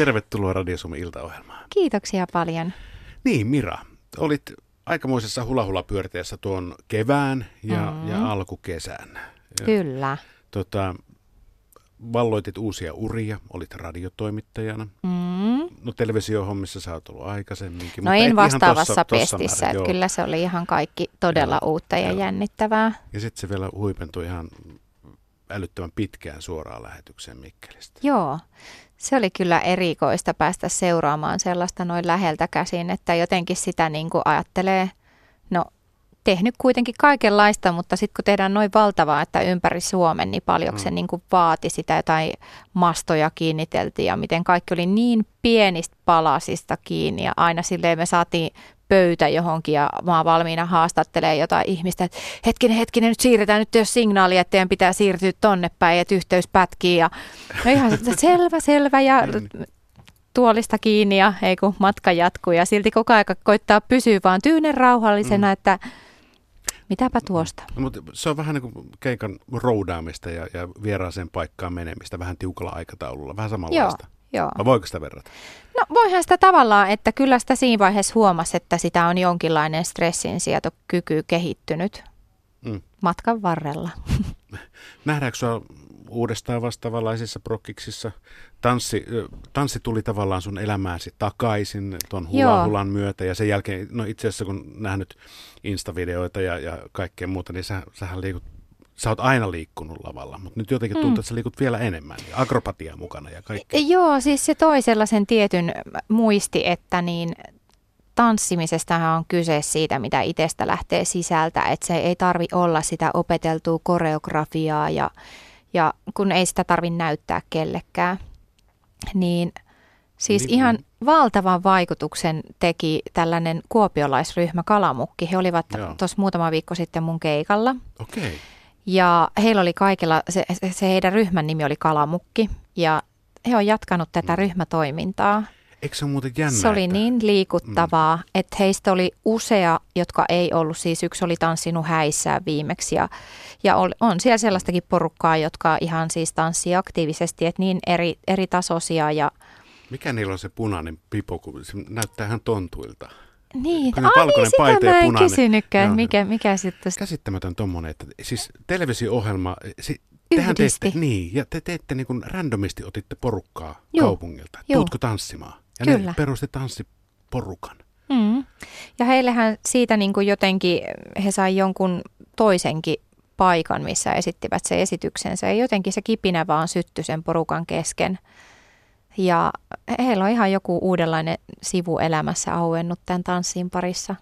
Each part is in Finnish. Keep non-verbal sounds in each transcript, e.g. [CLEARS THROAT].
Tervetuloa Radio Suomen iltaohjelmaan. Kiitoksia paljon. Niin, Mira, olit aikamoisessa hulahula-pyörteessä tuon kevään ja, mm. ja alkukesän. Kyllä. Tota, valloitit uusia uria, olit radiotoimittajana. Mm. No televisiohommissa sä oot ollut aikaisemminkin. No mutta en vastaavassa tossa, pestissä, tossa määrin, että kyllä se oli ihan kaikki todella Joo, uutta ja joo. jännittävää. Ja sitten se vielä huipentui ihan älyttömän pitkään suoraan lähetykseen Mikkelistä. Joo, se oli kyllä erikoista päästä seuraamaan sellaista noin läheltä käsin, että jotenkin sitä niin kuin ajattelee, no tehnyt kuitenkin kaikenlaista, mutta sitten kun tehdään noin valtavaa, että ympäri Suomen, niin paljonko mm. se niin kuin vaati sitä jotain mastoja kiinniteltiin ja miten kaikki oli niin pienistä palasista kiinni ja aina silleen me saatiin pöytä johonkin ja mä oon valmiina haastattelee jotain ihmistä, että hetkinen, hetkinen, nyt siirretään, nyt jos signaali, että teidän pitää siirtyä tonne päin, että yhteys pätkii ja no ihan että selvä, selvä ja tuolista kiinni ja ei kun matka jatkuu ja silti koko ajan koittaa pysyä vaan tyynen rauhallisena, mm. että mitäpä tuosta. No, mutta se on vähän niin kuin keikan roudaamista ja, ja vieraaseen paikkaan menemistä vähän tiukalla aikataululla, vähän samanlaista. Joo. Vai voiko sitä verrata? No voihan sitä tavallaan, että kyllä sitä siinä vaiheessa huomasi, että sitä on jonkinlainen stressinsietokyky kehittynyt Mm. matkan varrella. [LAUGHS] Nähdäänkö sinua uudestaan vastaavanlaisissa prokkiksissa? Tanssi, tanssi tuli tavallaan sun elämääsi takaisin tuon Joo. hula-hulan myötä ja sen jälkeen, no itse asiassa kun nähnyt Insta-videoita ja, ja kaikkea muuta, niin sä, sähän liikut, sä oot aina liikkunut lavalla, mutta nyt jotenkin tuntuu, Mm. että sä liikut vielä enemmän ja akrobatia mukana ja kaikkea. Joo, siis se toi sellaisen tietyn muisti, että niin tanssimisestahan on kyse siitä, mitä itsestä lähtee sisältä, että se ei tarvi olla sitä opeteltua koreografiaa ja, ja kun ei sitä tarvi näyttää kellekään, niin siis Niin, ihan valtavan vaikutuksen teki tällainen kuopiolaisryhmä Kalamukki. He olivat tuossa muutama viikko sitten mun keikalla. Okei. Okay. Ja heillä oli kaikilla, se, se- heidän ryhmän nimi oli Kalamukki ja he on jatkanut tätä ryhmätoimintaa. Eikö se muuten jännä? Se oli että- niin liikuttavaa, mm. että heistä oli usea, jotka ei ollut, siis yksi oli tanssinut häissään viimeksi ja, ja ol- on siellä sellaistakin porukkaa, jotka ihan siis tanssii aktiivisesti, että niin eri, eri tasoisia ja Mikä niillä on se punainen pipo, kun se näyttää ihan tontuilta. Niin, ai valkoinen niin, sitä paita mä en punainen. kysynytkään, Joo. mikä, mikä sitten Käsittämätön tommonen, että siis televisio-ohjelma, si, tehän teette, niin, ja te teette niin kuin randomisti otitte porukkaa Joo. kaupungilta. Joo. Tuutko tanssimaan? Ja Kyllä. ne perusti tanssiporukan. Mm. Ja heillehän siitä niin kuin jotenkin, he sai jonkun toisenkin paikan, missä esittivät se esityksensä. Ja jotenkin se kipinä vaan syttyi sen porukan kesken. Ja heillä on ihan joku uudenlainen sivu elämässä auennut tämän tanssin parissa.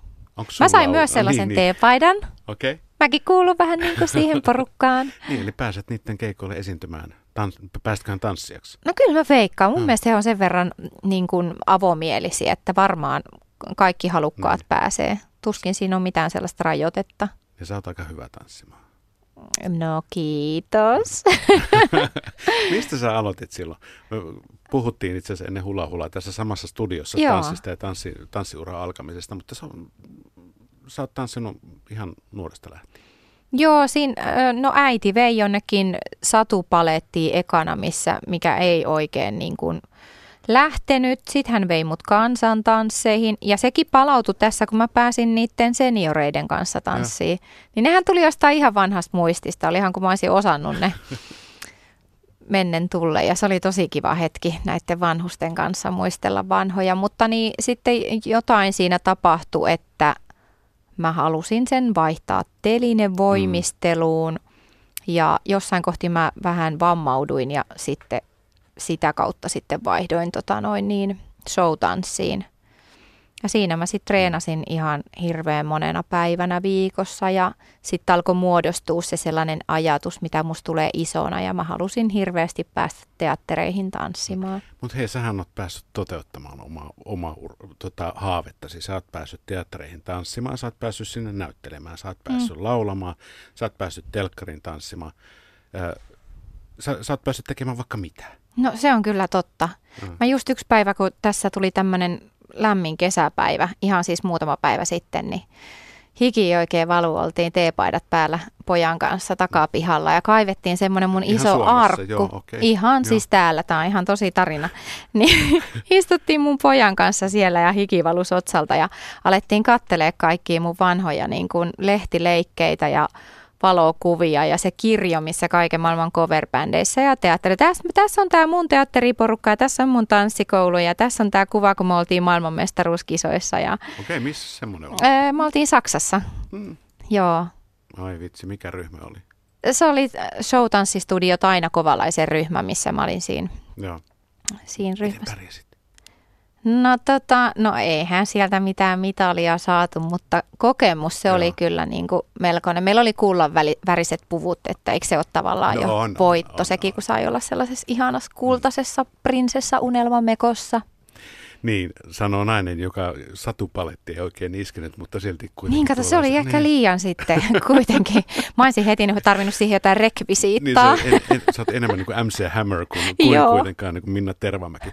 Mä sain ollut- myös sellaisen niin, teepaidan. Niin. Okei. Okay. Mäkin kuulun vähän niin kuin siihen [LAUGHS] porukkaan. Niin, eli pääset niiden keikoille esiintymään. Tans, päästköhän tanssijaksi? No kyllä mä veikkaan. Mun Mm. mielestä he on sen verran niin kuin avomielisiä, että varmaan kaikki halukkaat Mm. pääsee. Tuskin siinä on mitään sellaista rajoitetta. Ja sä oot aika hyvä tanssimaan. No kiitos. [LAUGHS] Mistä sä aloitit silloin? Me puhuttiin itse asiassa ennen hula hulaa tässä samassa studiossa Joo. tanssista ja tanssi, tanssiuran alkamisesta, mutta sä, sä oot tanssinut ihan nuoresta lähtien. Joo, siinä, ö, no äiti vei jonnekin satupalettiin ekana, missä, mikä ei oikein niin kuin lähtenyt. Sitten hän vei mut kansantansseihin. Ja sekin palautui tässä, kun mä pääsin niiden senioreiden kanssa tanssiin. Niin nehän tuli jostain ihan vanhasta muistista, oli ihan kuin mä olisin osannut ne [LAUGHS] mennen tulle. Ja se oli tosi kiva hetki näiden vanhusten kanssa muistella vanhoja, mutta niin sitten jotain siinä tapahtui, että mä halusin sen vaihtaa telinevoimisteluun. Ja jossain kohti mä vähän vammauduin ja sitten sitä kautta sitten vaihdoin tota noin niin showtanssiin. Ja siinä mä sitten treenasin ihan hirveän monena päivänä viikossa ja sitten alkoi muodostua se sellainen ajatus, mitä musta tulee isona ja mä halusin hirveästi päästä teattereihin tanssimaan. Mutta hei, sähän oot päässyt toteuttamaan omaa oma, tota, haavettasi. Sä oot päässyt teattereihin tanssimaan, sä oot päässyt sinne näyttelemään, sä oot päässyt mm. laulamaan, sä oot päässyt telkkarin tanssimaan. Sä, sä oot päässyt tekemään vaikka mitä. No se on kyllä totta. Mm. Mä just yksi päivä, kun tässä tuli tämmöinen lämmin kesäpäivä, ihan siis muutama päivä sitten, niin hiki oikein valu, oltiin teepaidat päällä pojan kanssa takapihalla ja kaivettiin semmoinen mun Ihan iso Suomessa, arkku. joo, okei. Ihan Joo. siis täällä, tämä on ihan tosi tarina. [LAUGHS] Niin istuttiin mun pojan kanssa siellä ja hiki valui sotsalta ja alettiin kattelee kaikkia mun vanhoja niin kuin lehtileikkeitä ja valokuvia ja se kirjo, missä kaiken maailman coverbändeissä ja teatteri. Tässä, tässä on tämä mun teatteriporukka ja tässä on mun tanssikoulu ja tässä on tämä kuva, kun me oltiin maailmanmestaruuskisoissa ja Okei, missä semmoinen on? ää, me oltiin Saksassa. Mm. Joo. Ai vitsi, mikä ryhmä oli? Se oli showtanssistudio Taina Kovalaisen ryhmä, missä mä olin siinä, Joo. siinä Miten ryhmässä. pärjäsit? No tota, no eihän sieltä mitään mitalia saatu, mutta kokemus se Joo. oli kyllä niin kuin melkoinen. Meillä oli kullan väli, väriset puvut, että eikö se ole tavallaan No jo on, voitto on, sekin, on. kun sai olla sellaisessa ihanassa kultaisessa prinsessa unelmamekossa. Niin, sanoo nainen, joka satupaletti ei oikein iskenyt, mutta silti kuitenkin. Niin kato, se oli ehkä niin. liian sitten [LAUGHS] kuitenkin. Mä olisin heti nyt tarvinnut siihen jotain Niin, rekvisiittaa. se, en, en, sä oot enemmän niin kuin MC Hammer kuin, kuin Joo. kuitenkaan niin kuin Minna Tervamäki.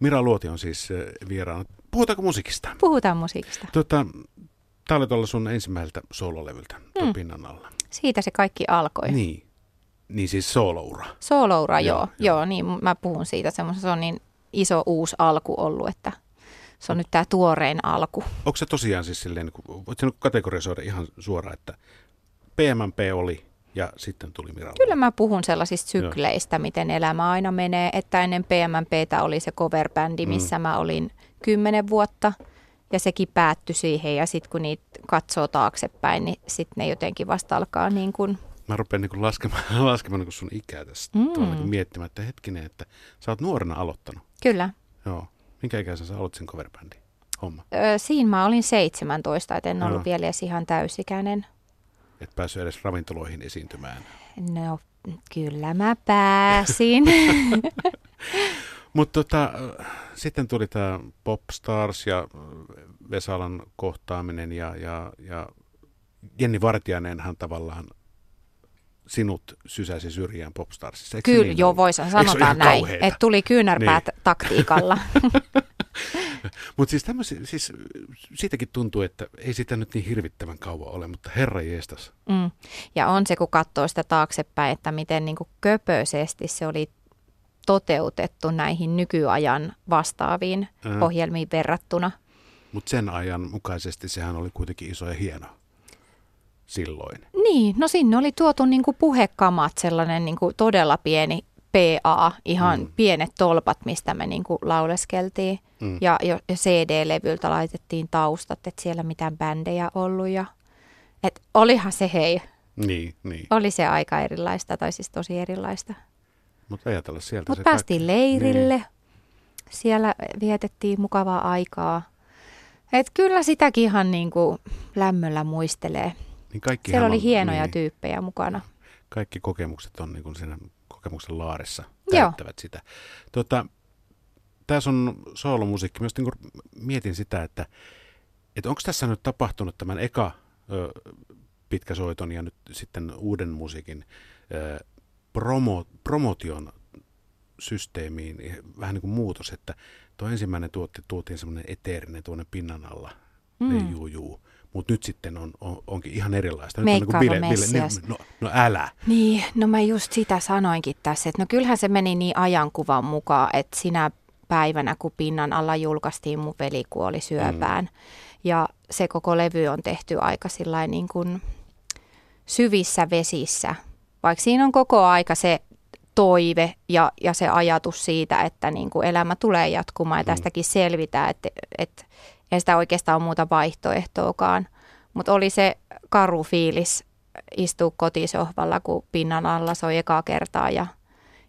Mira Luoti on siis äh, vieraana. Puhutaanko musiikista? Puhutaan musiikista. Tota, Tämä oli tuolla sun ensimmäiseltä soololevyltä, Mm. pinnan alla. Siitä se kaikki alkoi. Niin. Niin siis sooloura. Sooloura, joo, Joo, joo, joo. niin mä puhun siitä. Semmoinen, se on niin iso uusi alku ollut, että se on nyt tämä tuorein alku. Onko se tosiaan siis silleen, niin kuin, voit sä nyt kategorisoida ihan suoraan, että PMMP oli ja sitten tuli Mira Luoti? Kyllä mä puhun sellaisista sykleistä, miten elämä aina menee, että ennen PMMPtä oli se coverbändi, missä mä olin kymmenen vuotta ja sekin päättyi siihen ja sitten kun niitä katsoo taaksepäin, niin sitten ne jotenkin vasta alkaa niin kuin, Mä rupean niin laskemaan, [LAUGHS] laskemaan niin sun ikää tässä Mm. mm. niin miettimään, että hetkinen, että sä oot nuorena aloittanut. kyllä. Joo. Minkä ikäisen sä aloitit sen coverbändin homma? Ö, siinä mä olin 17, et en ollut Joo. vielä edes ihan täysikäinen. Et päässyt edes ravintoloihin esiintymään. No, kyllä mä pääsin. [LAUGHS] Mutta tota, sitten tuli tämä Popstars ja Vesalan kohtaaminen ja, ja, ja Jenni Vartiainenhan tavallaan sinut sysäsi syrjään Popstarsissa. Eikö Kyllä, niin joo, sanotaan ihan näin, että tuli kyynärpäät Niin. taktiikalla. [LAUGHS] Mutta siis, tämmösi, siis siitäkin tuntuu, että ei sitä nyt niin hirvittävän kauan ole, mutta herra jestas. Mm. Ja on se, kun katsoo sitä taaksepäin, että miten niin kuin köpöisesti se oli toteutettu näihin nykyajan vastaaviin Ää. ohjelmiin verrattuna. Mutta sen ajan mukaisesti sehän oli kuitenkin iso ja hieno silloin. Niin, no sinne oli tuotu niin kuin puhekamat, sellainen niin kuin todella pieni PA, ihan Mm. pienet tolpat, mistä me niin kuin lauleskeltiin. Mm. Ja, ja CD-levyltä laitettiin taustat, että siellä mitään bändejä ollut. Ja, et olihan se hei, Niin, niin. oli se aika erilaista, tai siis tosi erilaista. Mutta ajatella sieltä Mutta se päästiin kaikki- leirille, Niin. siellä vietettiin mukavaa aikaa. Et kyllä sitäkin ihan niin kuin lämmöllä muistelee. Niin kaikkihan Siellä oli on- hienoja niin, tyyppejä mukana. Kaikki kokemukset on niin kuin siinä kokemuksen laarissa Joo. täyttävät sitä. Tota, tässä on soolomusiikki. Myös niin kuin mietin sitä, että, että onko tässä nyt tapahtunut tämän eka ö, pitkäsoiton ja nyt sitten uuden musiikin ö, promo, promotion systeemiin vähän niin kuin muutos, että tuo ensimmäinen tuotti, tuotiin semmoinen eteerinen tuonne pinnan alla, mm. Mm. juu, juu. Mutta nyt sitten on, on, onkin ihan erilaista. Nyt Meikkaava on niin kuin Messias. no, no älä. Niin, no mä just sitä sanoinkin tässä, että no kyllähän se meni niin ajankuvan mukaan, että sinä päivänä, kun pinnan alla julkaistiin, mun veli kuoli syöpään. Mm. Ja se koko levy on tehty aika sillain niin kuin syvissä vesissä, vaikka siinä on koko aika se toive ja, ja se ajatus siitä, että niin kuin elämä tulee jatkumaan ja tästäkin selvitään, että, että ei sitä oikeastaan ole muuta vaihtoehtoakaan. Mutta oli se karu fiilis istua kotisohvalla, kun pinnan alla soi ekaa kertaa ja,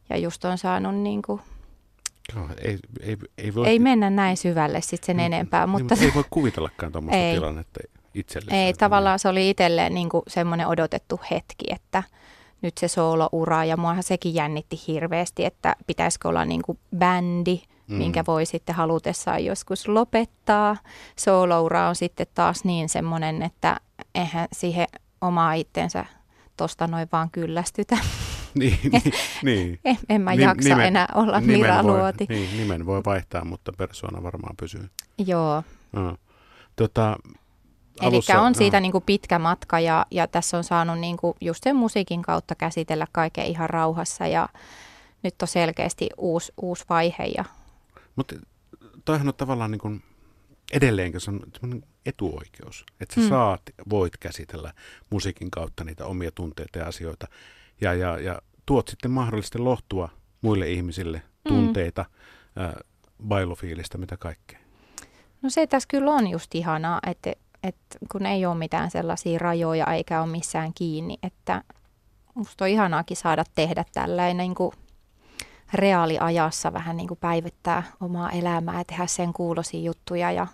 ja just on saanut, niin kuin, Joo, ei, ei, ei, voi, ei mennä näin syvälle sit sen enempää, niin, mutta mutta ei voi kuvitellakaan tuommoista Ei. tilannetta itsellensä. ei tavallaan se oli itselleen niin semmoinen odotettu hetki, että nyt se sooloura ja muahan sekin jännitti hirveästi, että pitäisikö olla niin kuin bändi, Mm. minkä voi sitten halutessaan joskus lopettaa. Sooloura on sitten taas niin semmoinen, että eihän siihen omaa itsensä tosta noin vaan kyllästytä. [LAUGHS] niin, [LAUGHS] niin. En, en mä jaksa nimen- enää olla Mira voi, Luoti. Niin, nimen voi vaihtaa, mutta persoona varmaan pysyy. Joo. No. Tota, Eli on siitä niin kuin pitkä matka ja, ja tässä on saanut niin kuin just sen musiikin kautta käsitellä kaiken ihan rauhassa ja nyt on selkeästi uusi, uusi vaihe. Ja... Mutta toihan on tavallaan niin kuin edelleenkin se on etuoikeus, että sä mm. saat, voit käsitellä musiikin kautta niitä omia tunteita ja asioita ja, ja, ja tuot sitten mahdollisesti lohtua muille ihmisille, mm. tunteita, mm. äh, bailofiilistä, mitä kaikkea. No se tässä kyllä on just ihanaa, että, että kun ei ole mitään sellaisia rajoja eikä ole missään kiinni, että musta on ihanaakin saada tehdä tällainen niin kuin reaaliajassa vähän niin kuin päivittää omaa elämää ja tehdä sen kuulosia juttuja ja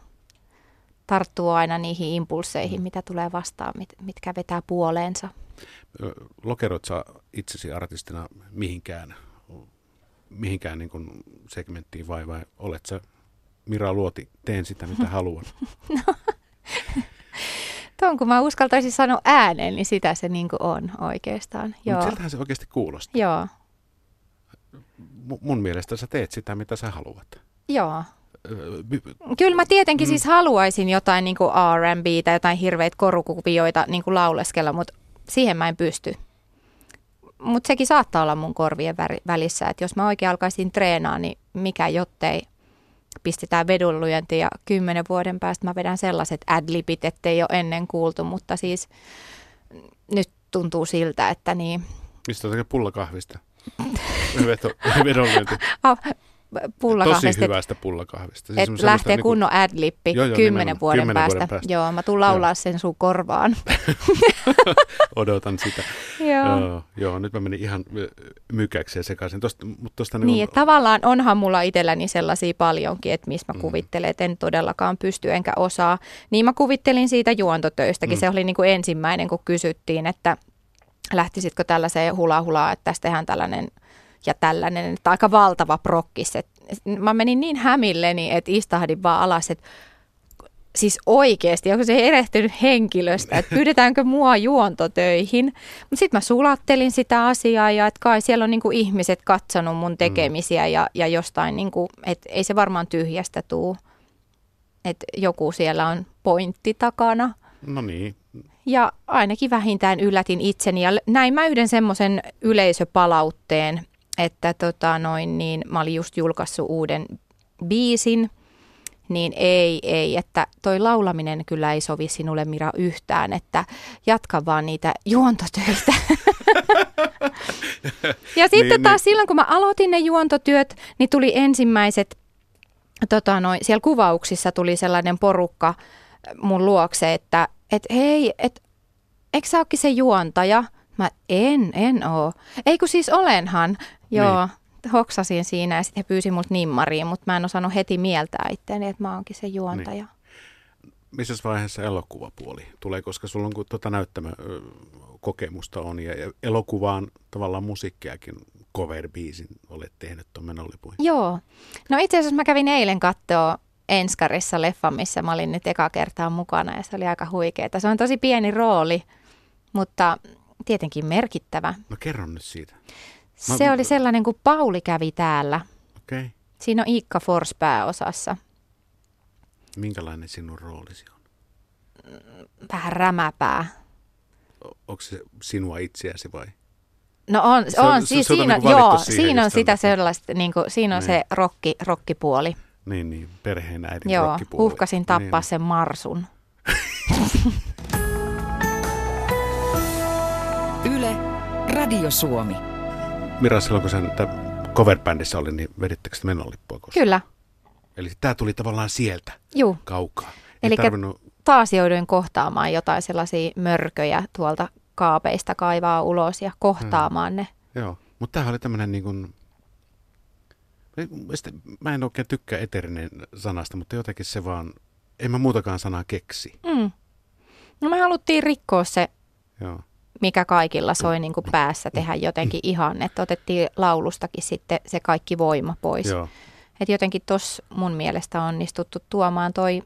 tarttua aina niihin impulseihin, mitä tulee vastaan, mit, mitkä vetää puoleensa. Lokeroit sä itsesi artistina mihinkään, mihinkään niin kuin segmenttiin vai, vai olet sä Mira Luoti, teen sitä mitä [LAUGHS] haluan? no. Tuon kun mä uskaltaisin sanoa ääneen, niin sitä se niin kuin on oikeastaan. Mutta siltähän se oikeasti kuulostaa. Joo. Mun mielestä sä teet sitä, mitä sä haluat. Joo. Kyllä mä tietenkin mm. siis haluaisin jotain niin R&B tai jotain hirveitä korukuvioita niin kuin lauleskella, mutta siihen mä en pysty. Mutta sekin saattaa olla mun korvien välissä, että jos mä oikein alkaisin treenaa, niin mikä jottei pistetään vedunluenti ja kymmenen vuoden päästä mä vedän sellaiset adlibit, ettei ole ennen kuultu, mutta siis nyt tuntuu siltä, että niin. Mistä on pullakahvista? Vedonlyönti [LAUGHS] pullakahvista. Tosi hyvästä pullakahvista. Siis että lähtee niinku, kunnon adlippi kymmenen vuoden, kymmenen päästä. vuoden päästä. Joo, mä tuun laulaa joo. sen sun korvaan. [LAUGHS] Odotan sitä. joo. joo. Joo, nyt mä menin ihan mykäksi ja sekaisin. Tosta, mutta tosta niin, niin että tavallaan onhan mulla itselläni sellaisia paljonkin, että missä mä mm. kuvittelen, että en todellakaan pysty enkä osaa. Niin mä kuvittelin siitä juontotöistäkin. Mm. Se oli niin kuin ensimmäinen, kun kysyttiin, että lähtisitkö tällaiseen hula hulaa, että tästä tehdään tällainen – ja tällainen, että aika valtava prokkis. Et mä menin niin hämilleni, että istahdin vaan alas, että siis oikeasti, onko se erehtynyt henkilöstä, että pyydetäänkö mua juontotöihin. Mutta sitten mä sulattelin sitä asiaa ja että kai siellä on niinku ihmiset katsonut mun tekemisiä ja, ja jostain, niinku, että ei se varmaan tyhjästä tuu. Että joku siellä on pointti takana. No niin. Ja ainakin vähintään yllätin itseni ja näin mä yhden semmoisen yleisöpalautteen, että tota noin, niin mä olin just julkaissut uuden biisin, niin ei, ei, että toi laulaminen kyllä ei sovi sinulle Mira yhtään, että jatka vaan niitä juontotöitä. [LAUGHS] ja sitten niin, taas niin. silloin, kun mä aloitin ne juontotyöt, niin tuli ensimmäiset, tota noin, siellä kuvauksissa tuli sellainen porukka mun luokse, että et hei, et, eikö sä se juontaja? Mä en, en oo. Ei kun siis olenhan. Joo, niin. hoksasin siinä ja sitten he pyysi mut nimmariin, mutta mä en osannut heti mieltää itseäni, että mä oonkin se juontaja. Niin. Missä vaiheessa elokuvapuoli tulee, koska sulla on tuota näyttämökokemusta on ja elokuvaan tavallaan musiikkiakin cover-biisin olet tehnyt tuon menolipuin. Joo. No itse asiassa mä kävin eilen katsoa Enskarissa leffa, missä mä olin nyt eka kertaa mukana ja se oli aika huikeeta. Se on tosi pieni rooli, mutta tietenkin merkittävä. No kerro nyt siitä. Mä... Se oli sellainen, kun Pauli kävi täällä. Okay. Siinä on Iikka Fors pääosassa. Minkälainen sinun roolisi on? Vähän rämäpää. onko se sinua itseäsi vai? No on, se, on, siis se, siinä, niin joo, siinä on sitä sellaista, niin kuin, siinä on niin. se rokki, rokkipuoli. Niin, niin, perheen äidin Joo, uhkasin tappaa niin. sen Marsun. [LAUGHS] Yle, Radio Suomi. Mira, silloin kun sen cover-bändissä oli, niin vedittekö sitä menolippua koskaan? Kyllä. Eli tämä tuli tavallaan sieltä Juu. kaukaa. Eli tarvinnut... taas jouduin kohtaamaan jotain sellaisia mörköjä tuolta kaapeista kaivaa ulos ja kohtaamaan hmm. ne. Joo, mutta tämä oli tämmöinen niin kuin, mä en oikein tykkää eterinen sanasta, mutta jotenkin se vaan, en mä muutakaan sanaa keksi. Mm. No me haluttiin rikkoa se Joo mikä kaikilla soi niin kuin päässä tehdä jotenkin ihan, että otettiin laulustakin sitten se kaikki voima pois. Joo. Et jotenkin tuossa mun mielestä on onnistuttu tuomaan toi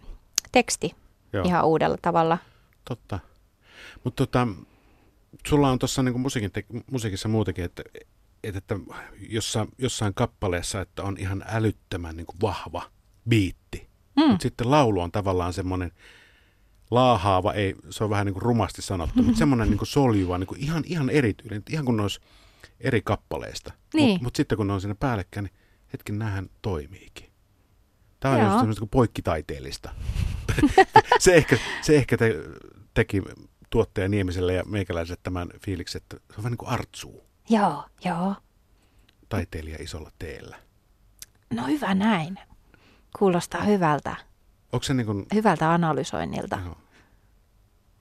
teksti Joo. ihan uudella tavalla. Totta. Mutta tota, sulla on tuossa niin musiikin te- musiikissa muutenkin, että, että, että jossa, jossain kappaleessa, että on ihan älyttömän niin kuin vahva biitti. Mm. Mutta sitten laulu on tavallaan semmoinen laahaava, ei, se on vähän niin kuin rumasti sanottu, mutta [LAUGHS] semmoinen niin kuin soljuva, niin kuin ihan, ihan erityinen, ihan kuin ne olisi eri kappaleista. Niin. Mutta mut sitten kun ne on siinä päällekkäin, niin hetken nähän toimiikin. Tämä on Joo. just semmoista kuin poikkitaiteellista. [LAUGHS] se ehkä, se ehkä te, teki tuottaja Niemiselle ja meikäläiselle tämän fiiliksen, että se on vähän niin kuin artsuu, Joo, joo. taiteilija isolla teellä. No hyvä näin. Kuulostaa hyvältä, Onko se niin kuin, hyvältä analysoinnilta. Joo.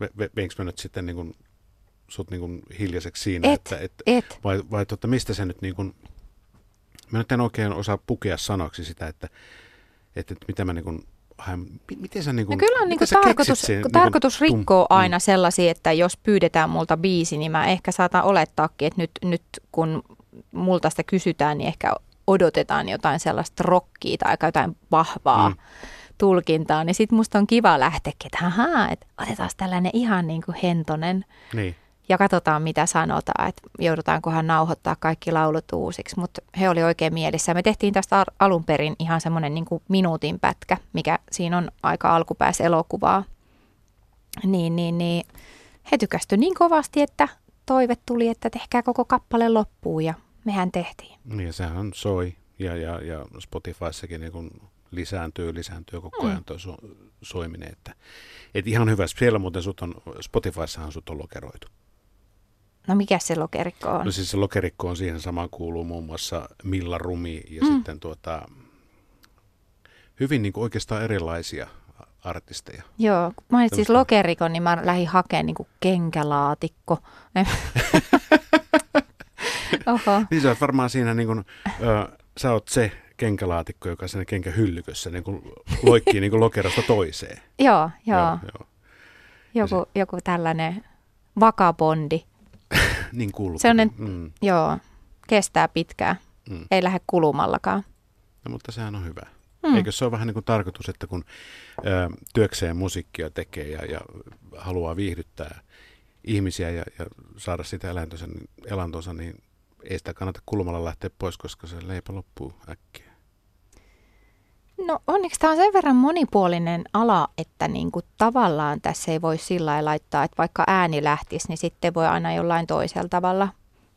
Ve, ve, veinkö mä nyt sitten niin kuin, sut niin kuin hiljaiseksi siinä, Et, että, että et. vai, vai totta, mistä se nyt niin kuin, mä nyt en oikein osaa pukea sanoksi sitä, että, että, että mitä mä niin kuin, mi- miten sä niin kuin, No kyllä on sä keksit tarkoitus, sen, niin tarkoitus tum- rikkoa mm. aina sellaisia, että jos pyydetään multa biisi, niin mä ehkä saatan olettaakin, että nyt, nyt kun multa sitä kysytään, niin ehkä odotetaan jotain sellaista rockia tai jotain vahvaa Mm. tulkintaa, niin sit musta on kiva lähteäkin, että ahaa, että otetaan tällainen ihan niin kuin hentonen Niin, ja katsotaan mitä sanotaan, että joudutaankohan nauhoittaa kaikki laulut uusiksi, mutta he oli oikein mielissä. Me tehtiin tästä al- alun perin ihan semmoinen niin minuutin pätkä, mikä siinä on aika alkupäässä elokuvaa. Niin, niin, niin he tykästy niin kovasti, että toive tuli, että tehkää koko kappale loppuun ja mehän tehtiin. niin sehän soi ja, ja, ja Spotifyssakin niin kuin lisääntyy, lisääntyy koko Mm. ajan tuo so, soiminen, että, että ihan hyvä. Siellä muuten sut on, Spotifyssahan sut on lokeroitu. No mikä se lokerikko on? No siis se lokerikko on siihen samaan kuuluu muun muassa Milla Rumi ja Mm. sitten tuota, hyvin niin kuin oikeastaan erilaisia artisteja. Joo, kun mainitsit siis lokerikon, niin mä lähdin hakemaan niin kuin kenkälaatikko. [LAUGHS] Oho. Niin sä oot varmaan siinä niin kuin, ö, sä oot se kenkälaatikko, joka siinä kenkähyllykössä niin kuin loikkii niin kuin lokerosta toiseen. [LAUGHS] Joo, joo. joo. Joku, joku tällainen vakabondi. Niin kuuluu. Sellainen- Mm, Joo, kestää pitkään. mm. Ei lähde kulumallakaan. No, mutta sehän on hyvä. Mm. Mm. Eikö se ole vähän niin kuin tarkoitus, että kun ö, työkseen musiikkia tekee ja, ja haluaa viihdyttää ihmisiä ja, ja saada sitä elantonsa, niin- elantonsa, niin ei sitä kannata kulmalla lähteä pois, koska se leipä loppuu äkkiä. No onneksi tämä on sen verran monipuolinen ala, että niin kuin tavallaan tässä ei voi sillä lailla laittaa, että vaikka ääni lähtisi, niin sitten voi aina jollain toisella tavalla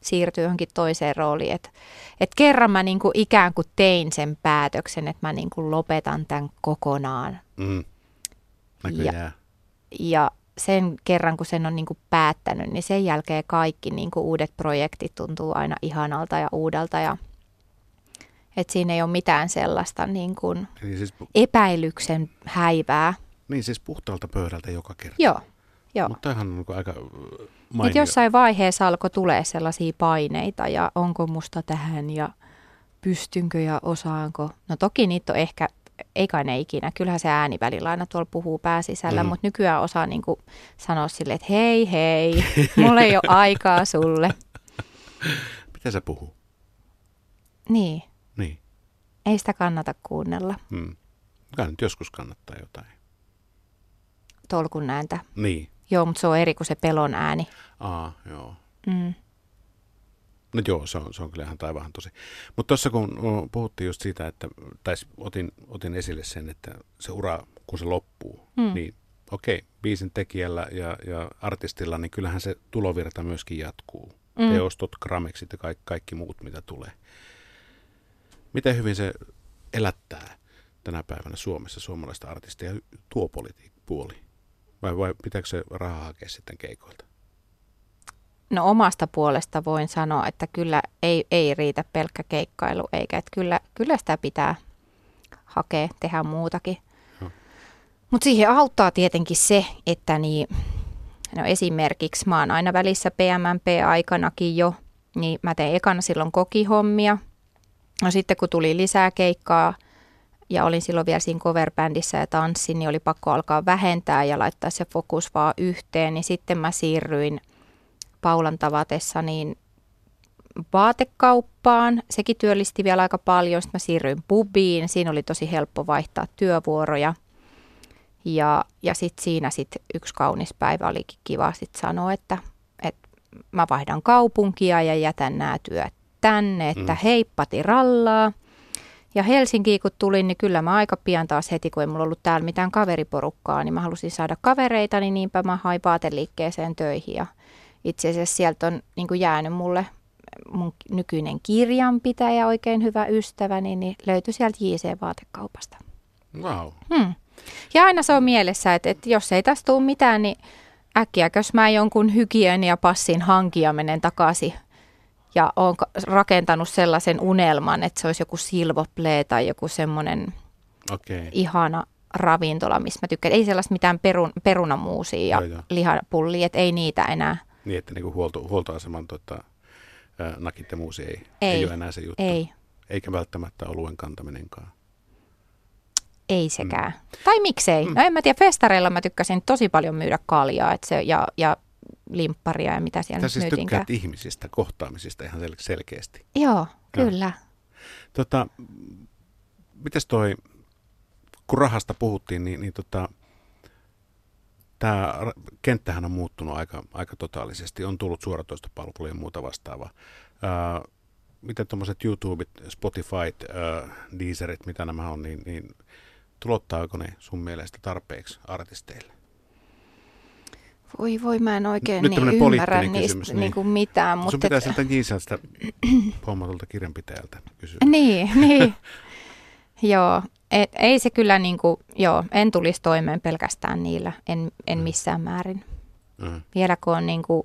siirtyä johonkin toiseen rooliin. Et, et kerran mä niin kuin ikään kuin tein sen päätöksen, että mä niin kuin lopetan tämän kokonaan. Mm. Näköjään. Ja sen kerran, kun sen on niin kuin päättänyt, niin sen jälkeen kaikki niin kuin uudet projektit tuntuu aina ihanalta ja uudelta. Ja, että siinä ei ole mitään sellaista niin kuin Niin, siis, pu- epäilyksen häivää. niin siis puhtaalta pöydältä joka kerta. Joo, joo. Mutta tämähän on niin kuin aika ö, Et mainio. jossain vaiheessa alkoi tulee sellaisia paineita ja onko musta tähän ja pystynkö ja osaanko. No toki niitä on ehkä, ei kai ne ikinä, kyllähän se ääni välillä aina tuolla puhuu pääsisällä, Mm. mutta nykyään osaa niin kuin sanoa silleen, että hei hei, mulla ei ole aikaa sulle. [LAUGHS] Mitä se puhuu? Niin. Ei sitä kannata kuunnella Mm. Kai nyt joskus kannattaa jotain. tolkun ääntä. Niin. Joo, mutta se on eri kuin se pelon ääni. Aa, joo. Mm. No joo, se on, se on kyllä ihan taivaan tosi. Mutta tuossa kun puhuttiin just siitä, että, tai otin, otin esille sen, että se ura, kun se loppuu, Mm. niin okei, biisin tekijällä ja, ja artistilla, niin kyllähän se tulovirta myöskin jatkuu. Mm. Teostot, grameksit ja kaikki, kaikki muut, mitä tulee. Miten hyvin se elättää tänä päivänä Suomessa suomalaista artistia tuo politiikpuoli? Vai, vai pitääkö se rahaa hakea sitten keikoilta? No omasta puolesta voin sanoa, että kyllä ei, ei riitä pelkkä keikkailu, eikä että kyllä, kyllä sitä pitää hakea, tehdä muutakin. Mutta siihen auttaa tietenkin se, että niin, no esimerkiksi mä oon aina välissä PMMP-aikanakin jo, niin mä tein ekana silloin kokihommia. No sitten kun tuli lisää keikkaa ja olin silloin vielä siinä coverbändissä ja tanssin, niin oli pakko alkaa vähentää ja laittaa se fokus vaan yhteen, niin sitten mä siirryin Paulan tavatessa niin vaatekauppaan. Sekin työllisti vielä aika paljon. Sitten mä siirryin pubiin. Siinä oli tosi helppo vaihtaa työvuoroja. Ja, ja sitten siinä sit yksi kaunis päivä olikin kiva sit sanoa, että, että mä vaihdan kaupunkia ja jätän nämä työt tänne, että Mm. heippati rallaa. Ja Helsinkiin kun tulin, niin kyllä mä aika pian taas heti, kun ei mulla ollut täällä mitään kaveriporukkaa, niin mä halusin saada kavereita, niin niinpä mä hain vaateliikkeeseen töihin. Ja itse asiassa sieltä on niin kuin jäänyt mulle mun nykyinen kirjanpitäjä, oikein hyvä ystäväni, niin löytyi sieltä JC-vaatekaupasta. Wow. Hmm. Ja aina se on mielessä, että, että jos ei tästä tule mitään, niin äkkiäkös mä jonkun hygieniapassin hankia menen takaisin ja olen rakentanut sellaisen unelman, että se olisi joku silvoplay tai joku semmoinen okay. ihana ravintola, missä mä tykkään. Ei sellaista mitään perun, perunamuusia ja joo, lihapullia, että ei niitä enää. Niin, että niinku huolto, huoltoaseman tota, nakit ja muusi ei, ei, ei ole enää se juttu. Ei. Eikä välttämättä oluen kantaminenkaan. Ei sekään. Mm. Tai miksei. Mm. No en mä tiedä, festareilla mä tykkäsin tosi paljon myydä kaljaa et se, ja, ja limpparia ja mitä siellä siis myytinkään. tykkäät ihmisistä, kohtaamisista ihan sel- selkeästi. Joo, kyllä. Ja. Tota, mites toi, kun rahasta puhuttiin, niin, niin tota, tämä kenttähän on muuttunut aika, aika totaalisesti. On tullut suoratoistopalveluja ja muuta vastaavaa. Ää, miten tuommoiset YouTubet, Spotifyt, ää, Deezerit, mitä nämä on, niin, niin tulottaako ne sun mielestä tarpeeksi artisteille? Voi voi, mä en oikein Nyt niin ymmärrä niistä kysymys, niin. Niin kuin mitään. Mutta sun pitää sieltä Giiseltä pommatulta kirjanpitäjältä kysyä. Niin, [LAUGHS] niin. joo, et, ei se kyllä niin kuin, joo, en tulisi toimeen pelkästään niillä, en, en mm. missään määrin. Mm. Vielä kun on niin kuin,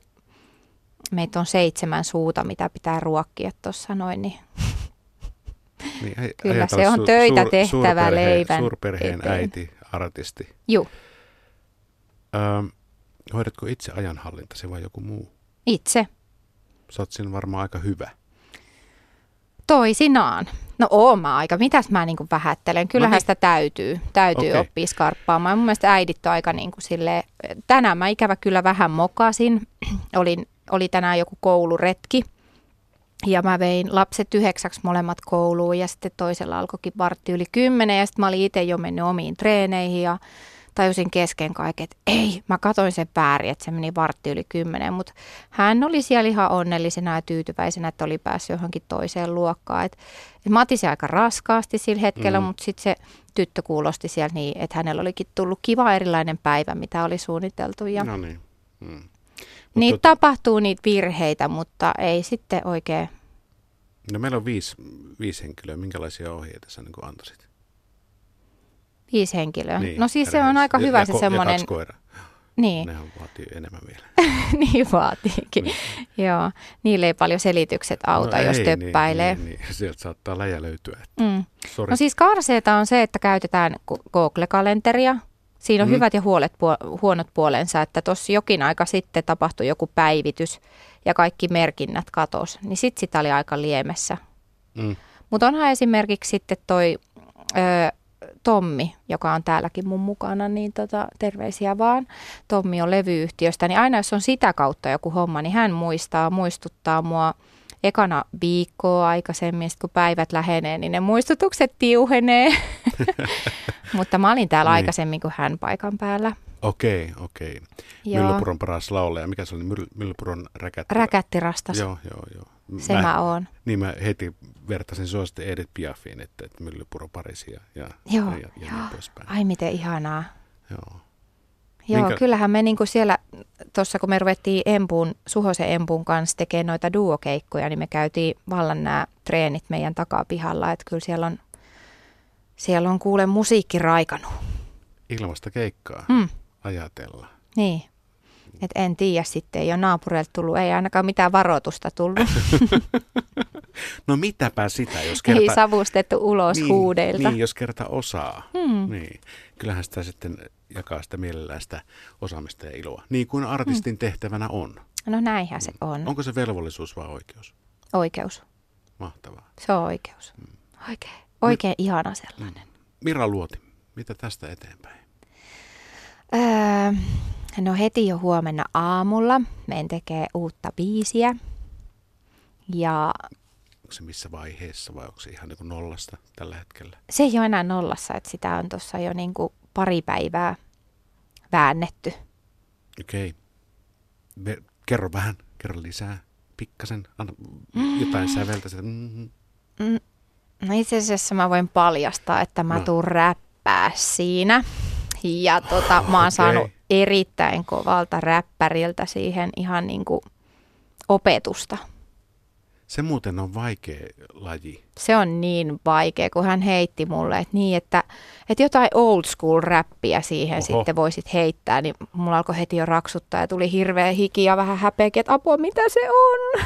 meitä on seitsemän suuta, mitä pitää ruokkia tuossa noin, niin [LAUGHS] niin, Kyllä se on su- töitä suur, tehtävä leivän. Suurperheen eteen. äiti, artisti. Joo. Hoidatko itse ajanhallintasi vai joku muu? Itse. Sä oot siinä varmaan aika hyvä. Toisinaan. No oon mä aika. Mitäs mä niinku vähättelen? Kyllähän no niin. sitä täytyy, täytyy okay. oppia skarppaamaan. Mun mielestä äidit on aika niinku sille tänään mä ikävä kyllä vähän mokasin. [CLEARS THROAT] Olin, oli tänään joku kouluretki. Ja mä vein lapset yhdeksäksi molemmat kouluun ja sitten toisella alkoikin vartti yli kymmenen ja sitten mä olin itse jo mennyt omiin treeneihin ja tajusin kesken kaiken, että ei, mä katoin sen väärin, että se meni vartti yli kymmenen, mutta hän oli siellä ihan onnellisena ja tyytyväisenä, että oli päässyt johonkin toiseen luokkaan. Et, et mä otin se aika raskaasti sillä hetkellä, mm. mutta sitten se tyttö kuulosti siellä niin, että hänellä olikin tullut kiva erilainen päivä, mitä oli suunniteltu. Ja no niin. Mm. Niitä tota... tapahtuu niitä virheitä, mutta ei sitten oikein. No meillä on viisi, viisi henkilöä. Minkälaisia ohjeita sä niin antaisit? Viisi henkilöä. Niin, no siis se on aika hyvä ja, se semmoinen... Ja Niin. Nehän vaatii enemmän vielä. [LAUGHS] niin vaatiikin. Niin. Joo. Niille ei paljon selitykset auta, no jos ei, töppäilee. Niin, niin, niin. Sieltä saattaa läjä löytyä. Että... Mm. No siis karseeta on se, että käytetään Google-kalenteria. Siinä on mm. hyvät ja huolet, huonot puolensa, että tuossa jokin aika sitten tapahtui joku päivitys ja kaikki merkinnät katos, niin sitten sitä oli aika liemessä. Mm. Mutta onhan esimerkiksi sitten toi ö, Tommi, joka on täälläkin mun mukana, niin tota, terveisiä vaan. Tommi on levyyhtiöstä, niin aina jos on sitä kautta joku homma, niin hän muistaa, muistuttaa mua ekana viikkoa aikaisemmin, kun päivät lähenee, niin ne muistutukset tiuhenee. [LAUGHS] Mutta mä olin täällä niin. aikaisemmin kuin hän paikan päällä. Okei, okei. Myllypuron paras laulaja. Mikä se oli? Myllypuron räkätti? Räkättirastas. Joo, joo, joo. Se mä, mä oon. Niin mä heti vertasin sua sitten Edith Piafiin, että, että Myllypuro Parisi ja, ja, joo, ja, ja niin joo. niin poispäin. Ai miten ihanaa. Joo. Joo, Minkä... kyllähän me niinku siellä, tuossa kun me ruvettiin Empuun, Suhosen Empun kanssa tekemään noita duokeikkoja, niin me käytiin vallan nämä treenit meidän takapihalla, että kyllä siellä on, siellä on kuule musiikki raikanut. Ilmasta keikkaa mm. ajatella. Niin. Et en tiedä sitten, ei ole naapureilta tullut, ei ainakaan mitään varoitusta tullut. [LAUGHS] no mitäpä sitä, jos kerta... Ei savustettu ulos niin, huudeilta. Niin, jos kerta osaa. Hmm. Niin. Kyllähän sitä sitten jakaa sitä mielellään sitä osaamista ja iloa, niin kuin artistin hmm. tehtävänä on. No näinhän se mm. on. Onko se velvollisuus vai oikeus? Oikeus. Mahtavaa. Se on oikeus. Hmm. Oikein, oikein Mi- ihana sellainen. Hmm. Mira Luoti, mitä tästä eteenpäin? Öö, No heti jo huomenna aamulla meidän tekee uutta biisiä. Ja onko se missä vaiheessa vai onko se ihan niin kuin nollasta tällä hetkellä? Se ei ole enää nollassa, että sitä on tuossa jo niin kuin pari päivää väännetty. Okei. Okay. Kerro vähän, kerro lisää, pikkasen, anna jotain säveltä. Mm-hmm. Mm, No itse asiassa mä voin paljastaa, että mä No. tuun räppää siinä. Ja tota, mä oon Okei. saanut erittäin kovalta räppäriltä siihen ihan niin kuin opetusta. Se muuten on vaikea laji. Se on niin vaikea, kun hän heitti mulle, että niin, että, että jotain old school räppiä siihen Oho. Sitten voisit heittää, niin mulla alkoi heti jo raksuttaa ja tuli hirveä hiki ja vähän häpeäkin, että apua, mitä se on?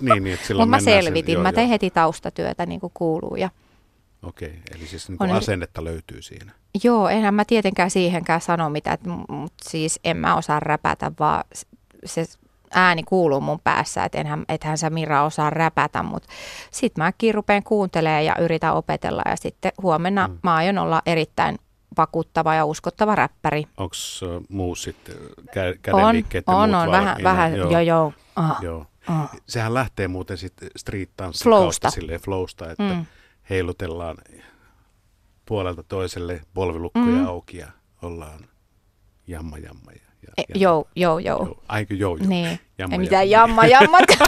niin, niin, että silloin mä selvitin, Sen, mä tein heti taustatyötä niin kuin kuuluu ja Okei, eli siis niin On kuin eri- asennetta löytyy siinä. Joo, enhän mä tietenkään siihenkään sano mitään, mutta siis en mä osaa räpätä, vaan se ääni kuuluu mun päässä, että enhän, ethän sä Mira osaa räpätä, mutta sit mäkin rupean kuuntelemaan ja yritän opetella ja sitten huomenna Mm. mä aion olla erittäin vakuuttava ja uskottava räppäri. Onko uh, muu sitten kä- On, kädenliikkeet on, muut on, vähän, vähän, joo, joo. Ah, joo. ah. Sehän lähtee muuten sitten street-tanssin Flowsta. kautta silleen flowsta, että Mm. Heilutellaan puolelta toiselle polvilukkoja Mm. auki ja ollaan jamma jamma. Ja, ja, E, ja- Joo, joo, joo. joo. Aiko joo, joo. Niin. Jamma, Ei mitään jamma. jamma, jamma.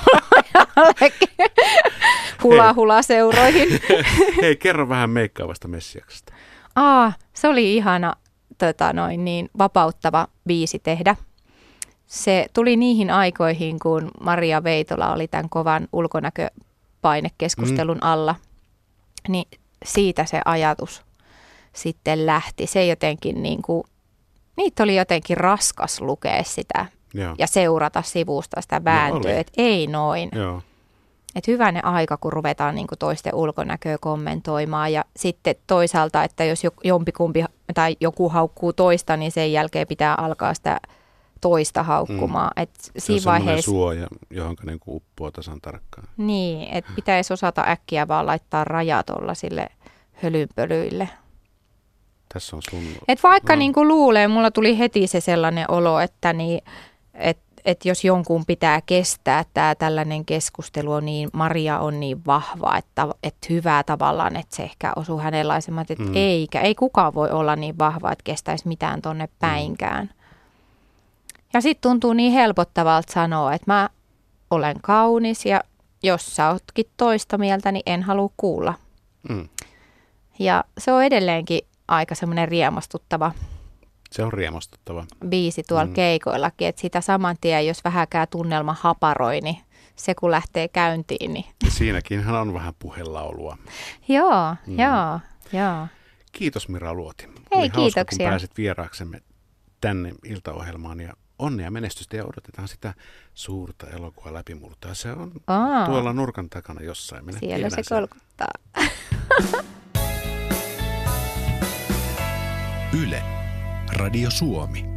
hula hula seuroihin. [LAUGHS] Hei, kerro vähän meikkaavasta Messiaksesta. Aa, se oli ihana tota noin, niin, vapauttava biisi tehdä. Se tuli niihin aikoihin, kun Maria Veitola oli tämän kovan ulkonäköpainekeskustelun alla. Niin siitä se ajatus sitten lähti. Se jotenkin niin kuin, niitä oli jotenkin raskas lukea sitä Joo. ja seurata sivusta sitä vääntöä, oli. että ei noin. joo. Että hyvänen aika, kun ruvetaan niin kuin toisten ulkonäköä kommentoimaan ja sitten toisaalta, että jos jo- jompikumpi tai joku haukkuu toista, niin sen jälkeen pitää alkaa sitä toista haukkumaan. Mm. Et Se on siinä vaiheessa, suoja, johon niin uppoo tasan tarkkaan. niin, että pitäisi osata äkkiä vaan laittaa rajat olla sille hölynpölyille. Tässä on sun... Et vaikka No. niin kuin luulee, mulla tuli heti se sellainen olo, että niin, et, et jos jonkun pitää kestää tämä tällainen keskustelu, niin Maria on niin vahva, että, että hyvää tavallaan, että se ehkä osuu hänenlaisemmat, että Mm. mm. eikä, ei kukaan voi olla niin vahva, että kestäisi mitään tonne päinkään. Ja sitten tuntuu niin helpottavalta sanoa, että mä olen kaunis ja jos sä ootkin toista mieltä, niin en halua kuulla. Mm. Ja se on edelleenkin aika semmoinen riemastuttava Se on riemastuttava. biisi tuolla Mm. keikoillakin, että sitä saman tien, jos vähäkään tunnelma haparoi, niin se kun lähtee käyntiin, niin Siinäkin on vähän puhelaulua. joo, Mm. joo, joo. Kiitos Mira Luoti. Oli Hei, hauska, kun kiitoksia. pääsit vieraaksemme tänne iltaohjelmaan ja onnea menestystä ja odotetaan sitä suurta elokuva läpimurtoa. Se on Aa, tuolla nurkan takana jossain. Minä siellä se sen. kolkuttaa. [LAUGHS] Yle. Radio Suomi.